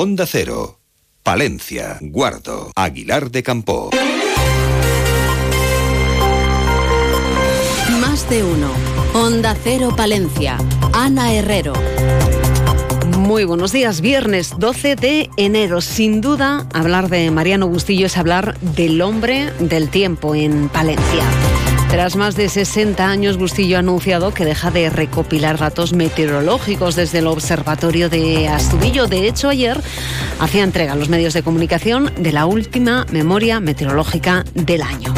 Onda Cero, Palencia, Guardo, Aguilar de Campo. Más de uno. Onda Cero Palencia. Ana Herrero. Muy buenos días, viernes 12 de enero. Sin duda, hablar de Mariano Bustillo es hablar del hombre del tiempo en Palencia. Tras más de 60 años, Bustillo ha anunciado que deja de recopilar datos meteorológicos desde el Observatorio de Astudillo. De hecho, ayer hacía entrega a los medios de comunicación de la última memoria meteorológica del año.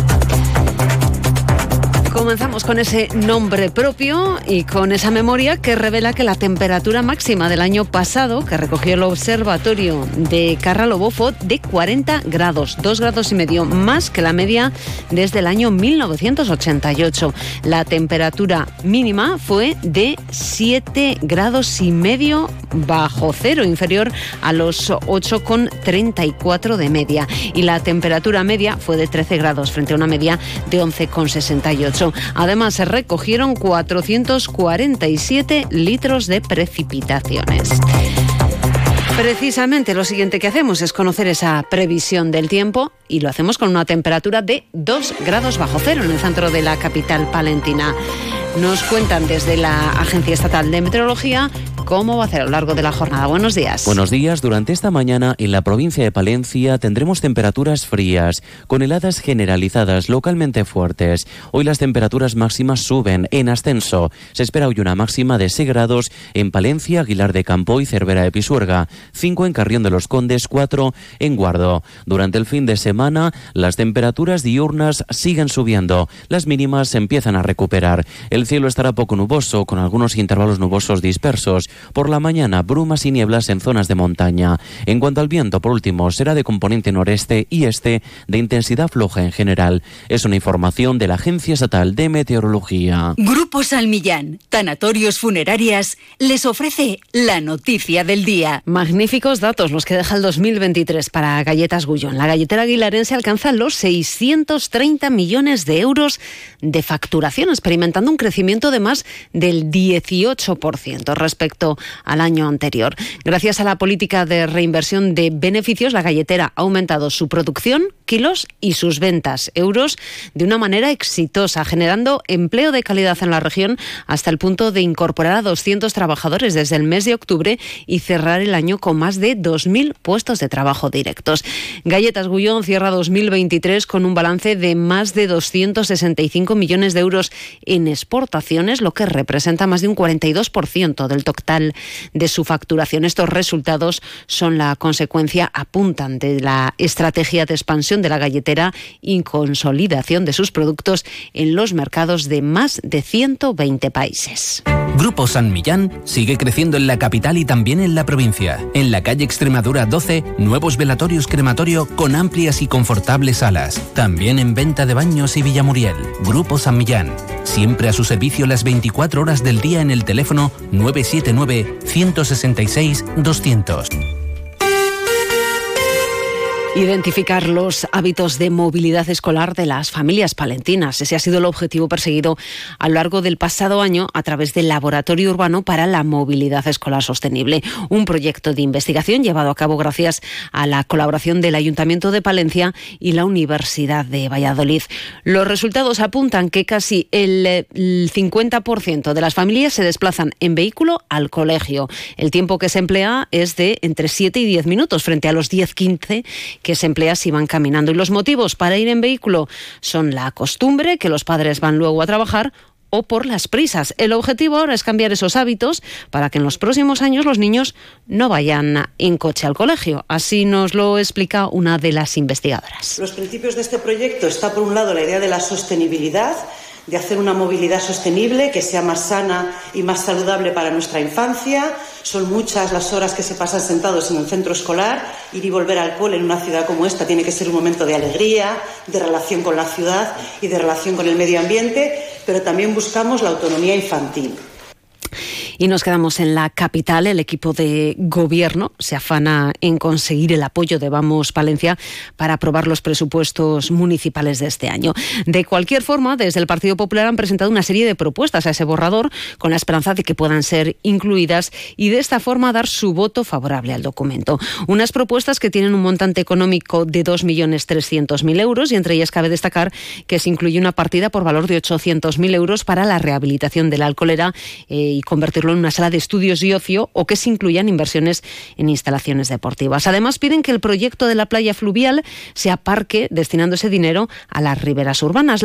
Comenzamos con ese nombre propio y con esa memoria que revela que la temperatura máxima del año pasado que recogió el observatorio de Carralobo fue de 40 grados, 2 grados y medio más que la media desde el año 1988. La temperatura mínima fue de 7 grados y medio bajo cero, inferior a los 8,34 de media. Y la temperatura media fue de 13 grados frente a una media de 11,68. Además, se recogieron 447 litros de precipitaciones. Precisamente lo siguiente que hacemos es conocer esa previsión del tiempo y lo hacemos con una temperatura de 2 grados bajo cero en el centro de la capital palentina. Nos cuentan desde la Agencia Estatal de Meteorología cómo va a ser a lo largo de la jornada. Buenos días. Buenos días. Durante esta mañana en la provincia de Palencia tendremos temperaturas frías, con heladas generalizadas localmente fuertes. Hoy las temperaturas máximas suben en ascenso. Se espera hoy una máxima de 6 grados en Palencia, Aguilar de Campo y Cervera de Pisuerga, 5 en Carrión de los Condes, 4 en Guardo. Durante el fin de semana las temperaturas diurnas siguen subiendo. Las mínimas empiezan a recuperar. Cielo estará poco nuboso, con algunos intervalos nubosos dispersos. Por la mañana, brumas y nieblas en zonas de montaña. En cuanto al viento, por último, será de componente noreste y este de intensidad floja en general. Es una información de la Agencia Estatal de Meteorología. Grupo Salmillán, Tanatorios Funerarias, les ofrece la noticia del día. Magníficos datos los que deja el 2023 para Galletas Gullón. La galletera aguilarense alcanza los 630 millones de euros de facturación, experimentando un crecimiento de más del 18% respecto al año anterior. Gracias a la política de reinversión de beneficios, la galletera ha aumentado su producción, kilos y sus ventas, euros, de una manera exitosa, generando empleo de calidad en la región hasta el punto de incorporar a 200 trabajadores desde el mes de octubre y cerrar el año con más de 2.000 puestos de trabajo directos. Galletas Gullón cierra 2023 con un balance de más de 265 millones de euros en exportaciones, lo que representa más de un 42% del total de su facturación. Estos resultados son la consecuencia, apuntan, de la estrategia de expansión de la galletera y consolidación de sus productos en los mercados de más de 120 países. Grupo San Millán sigue creciendo en la capital y también en la provincia. En la calle Extremadura 12, nuevos velatorios crematorio con amplias y confortables salas. También en venta de baños y Villamuriel. Grupo San Millán. Siempre a su servicio las 24 horas del día en el teléfono 979 166 200. Identificar los hábitos de movilidad escolar de las familias palentinas. Ese ha sido el objetivo perseguido a lo largo del pasado año a través del Laboratorio Urbano para la Movilidad Escolar Sostenible, un proyecto de investigación llevado a cabo gracias a la colaboración del Ayuntamiento de Palencia y la Universidad de Valladolid. Los resultados apuntan que casi el 50% de las familias se desplazan en vehículo al colegio. El tiempo que se emplea es de entre 7 y 10 minutos frente a los 10-15 que se emplea si van caminando. Y los motivos para ir en vehículo son la costumbre, que los padres van luego a trabajar, o por las prisas. El objetivo ahora es cambiar esos hábitos para que en los próximos años los niños no vayan en coche al colegio. Así nos lo explica una de las investigadoras. Los principios de este proyecto está por un lado la idea de la sostenibilidad de hacer una movilidad sostenible que sea más sana y más saludable para nuestra infancia. Son muchas las horas que se pasan sentados en un centro escolar. Ir y volver al cole en una ciudad como esta tiene que ser un momento de alegría, de relación con la ciudad y de relación con el medio ambiente, pero también buscamos la autonomía infantil. Y nos quedamos en la capital. El equipo de gobierno se afana en conseguir el apoyo de Vamos Palencia para aprobar los presupuestos municipales de este año. De cualquier forma, desde el Partido Popular han presentado una serie de propuestas a ese borrador con la esperanza de que puedan ser incluidas y de esta forma dar su voto favorable al documento. Unas propuestas que tienen un montante económico de 2.300.000 euros y entre ellas cabe destacar que se incluye una partida por valor de 800.000 euros para la rehabilitación de la alcoholera eh, y convertirlo en una sala de estudios y ocio o que se incluyan inversiones en instalaciones deportivas. Además, piden que el proyecto de la playa fluvial se aparque destinando ese dinero a las riberas urbanas.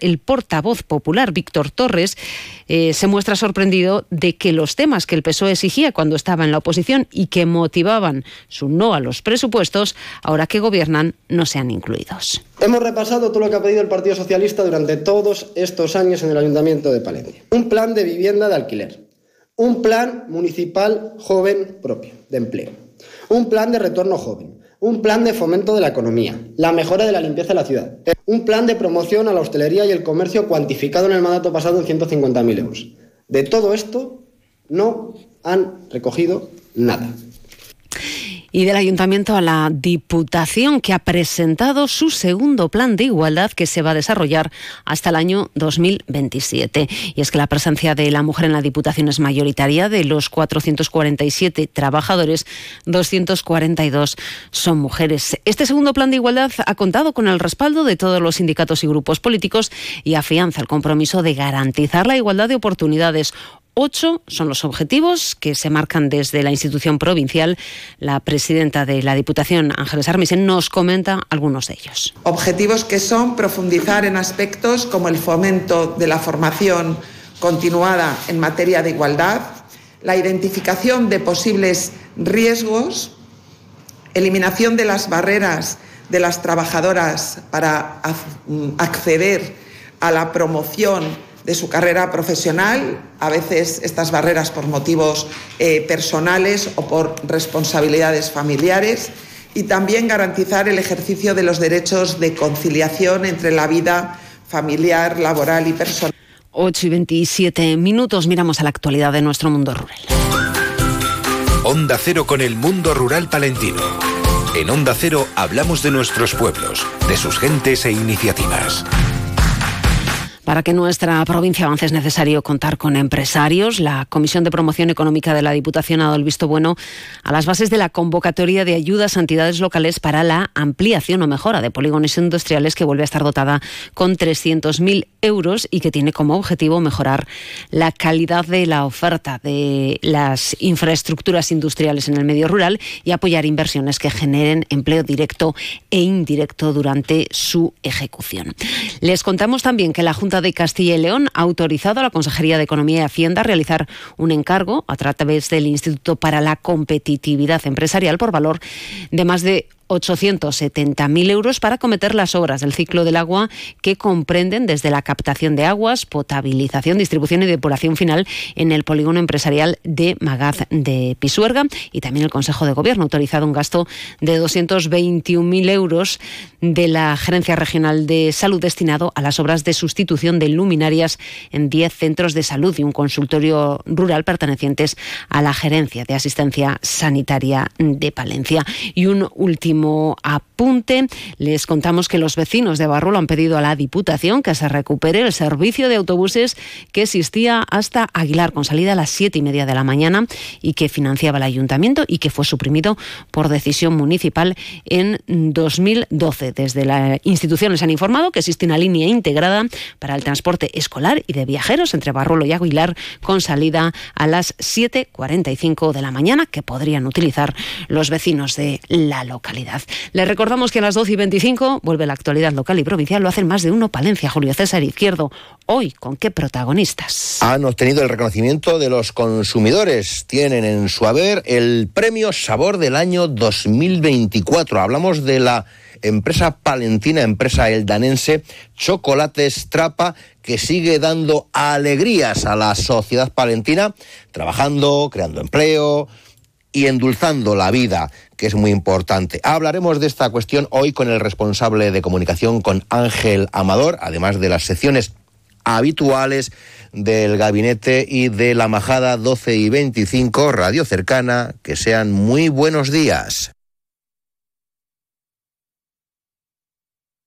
El portavoz popular, Víctor Torres, eh, se muestra sorprendido de que los temas que el PSOE exigía cuando estaba en la oposición y que motivaban su no a los presupuestos, ahora que gobiernan, no sean incluidos. Hemos repasado todo lo que ha pedido el Partido Socialista durante todos estos años en el Ayuntamiento de Palencia. Un plan de vivienda de alquiler, un plan municipal joven propio de empleo, un plan de retorno joven, un plan de fomento de la economía, la mejora de la limpieza de la ciudad, un plan de promoción a la hostelería y el comercio cuantificado en el mandato pasado en 150.000 euros. De todo esto no han recogido nada y del Ayuntamiento a la Diputación, que ha presentado su segundo plan de igualdad que se va a desarrollar hasta el año 2027. Y es que la presencia de la mujer en la Diputación es mayoritaria. De los 447 trabajadores, 242 son mujeres. Este segundo plan de igualdad ha contado con el respaldo de todos los sindicatos y grupos políticos y afianza el compromiso de garantizar la igualdad de oportunidades Ocho son los objetivos que se marcan desde la institución provincial. La presidenta de la Diputación, Ángeles Armisen, nos comenta algunos de ellos. Objetivos que son profundizar en aspectos como el fomento de la formación continuada en materia de igualdad, la identificación de posibles riesgos, eliminación de las barreras de las trabajadoras para acceder a la promoción de su carrera profesional, a veces estas barreras por motivos eh, personales o por responsabilidades familiares, y también garantizar el ejercicio de los derechos de conciliación entre la vida familiar, laboral y personal. 8 y 27 minutos, miramos a la actualidad de nuestro mundo rural. Onda Cero con el mundo rural palentino. En Onda Cero hablamos de nuestros pueblos, de sus gentes e iniciativas. Para que nuestra provincia avance es necesario contar con empresarios. La Comisión de Promoción Económica de la Diputación ha dado el visto bueno a las bases de la convocatoria de ayudas a entidades locales para la ampliación o mejora de polígonos industriales que vuelve a estar dotada con 300.000 euros y que tiene como objetivo mejorar la calidad de la oferta de las infraestructuras industriales en el medio rural y apoyar inversiones que generen empleo directo e indirecto durante su ejecución. Les contamos también que la Junta de Castilla y León ha autorizado a la Consejería de Economía y Hacienda a realizar un encargo a través del Instituto para la Competitividad Empresarial por valor de más de 870.000 euros para cometer las obras del ciclo del agua que comprenden desde la captación de aguas, potabilización, distribución y depuración final en el polígono empresarial de Magaz de Pisuerga y también el Consejo de Gobierno ha autorizado un gasto de 221.000 euros de la Gerencia Regional de Salud destinado a las obras de sustitución de luminarias en 10 centros de salud y un consultorio rural pertenecientes a la Gerencia de Asistencia Sanitaria de Palencia. Y un último apunte, les contamos que los vecinos de Barrulo han pedido a la Diputación que se recupere el servicio de autobuses que existía hasta Aguilar, con salida a las siete y media de la mañana y que financiaba el ayuntamiento y que fue suprimido por decisión municipal en 2012. Desde las instituciones han informado que existe una línea integrada para el transporte escolar y de viajeros entre Barrulo y Aguilar con salida a las 7.45 de la mañana que podrían utilizar los vecinos de la localidad. Les recordamos que a las 12 y 25 vuelve la actualidad local y provincial. Lo hacen más de uno Palencia, Julio César Izquierdo. Hoy, ¿con qué protagonistas? Han obtenido el reconocimiento de los consumidores. Tienen en su haber el premio Sabor del año 2024. Hablamos de la empresa palentina, empresa eldanense, Chocolates Trapa, que sigue dando alegrías a la sociedad palentina, trabajando, creando empleo, y endulzando la vida, que es muy importante. Hablaremos de esta cuestión hoy con el responsable de comunicación, con Ángel Amador, además de las secciones habituales del gabinete y de la majada 12 y 25, radio cercana. Que sean muy buenos días.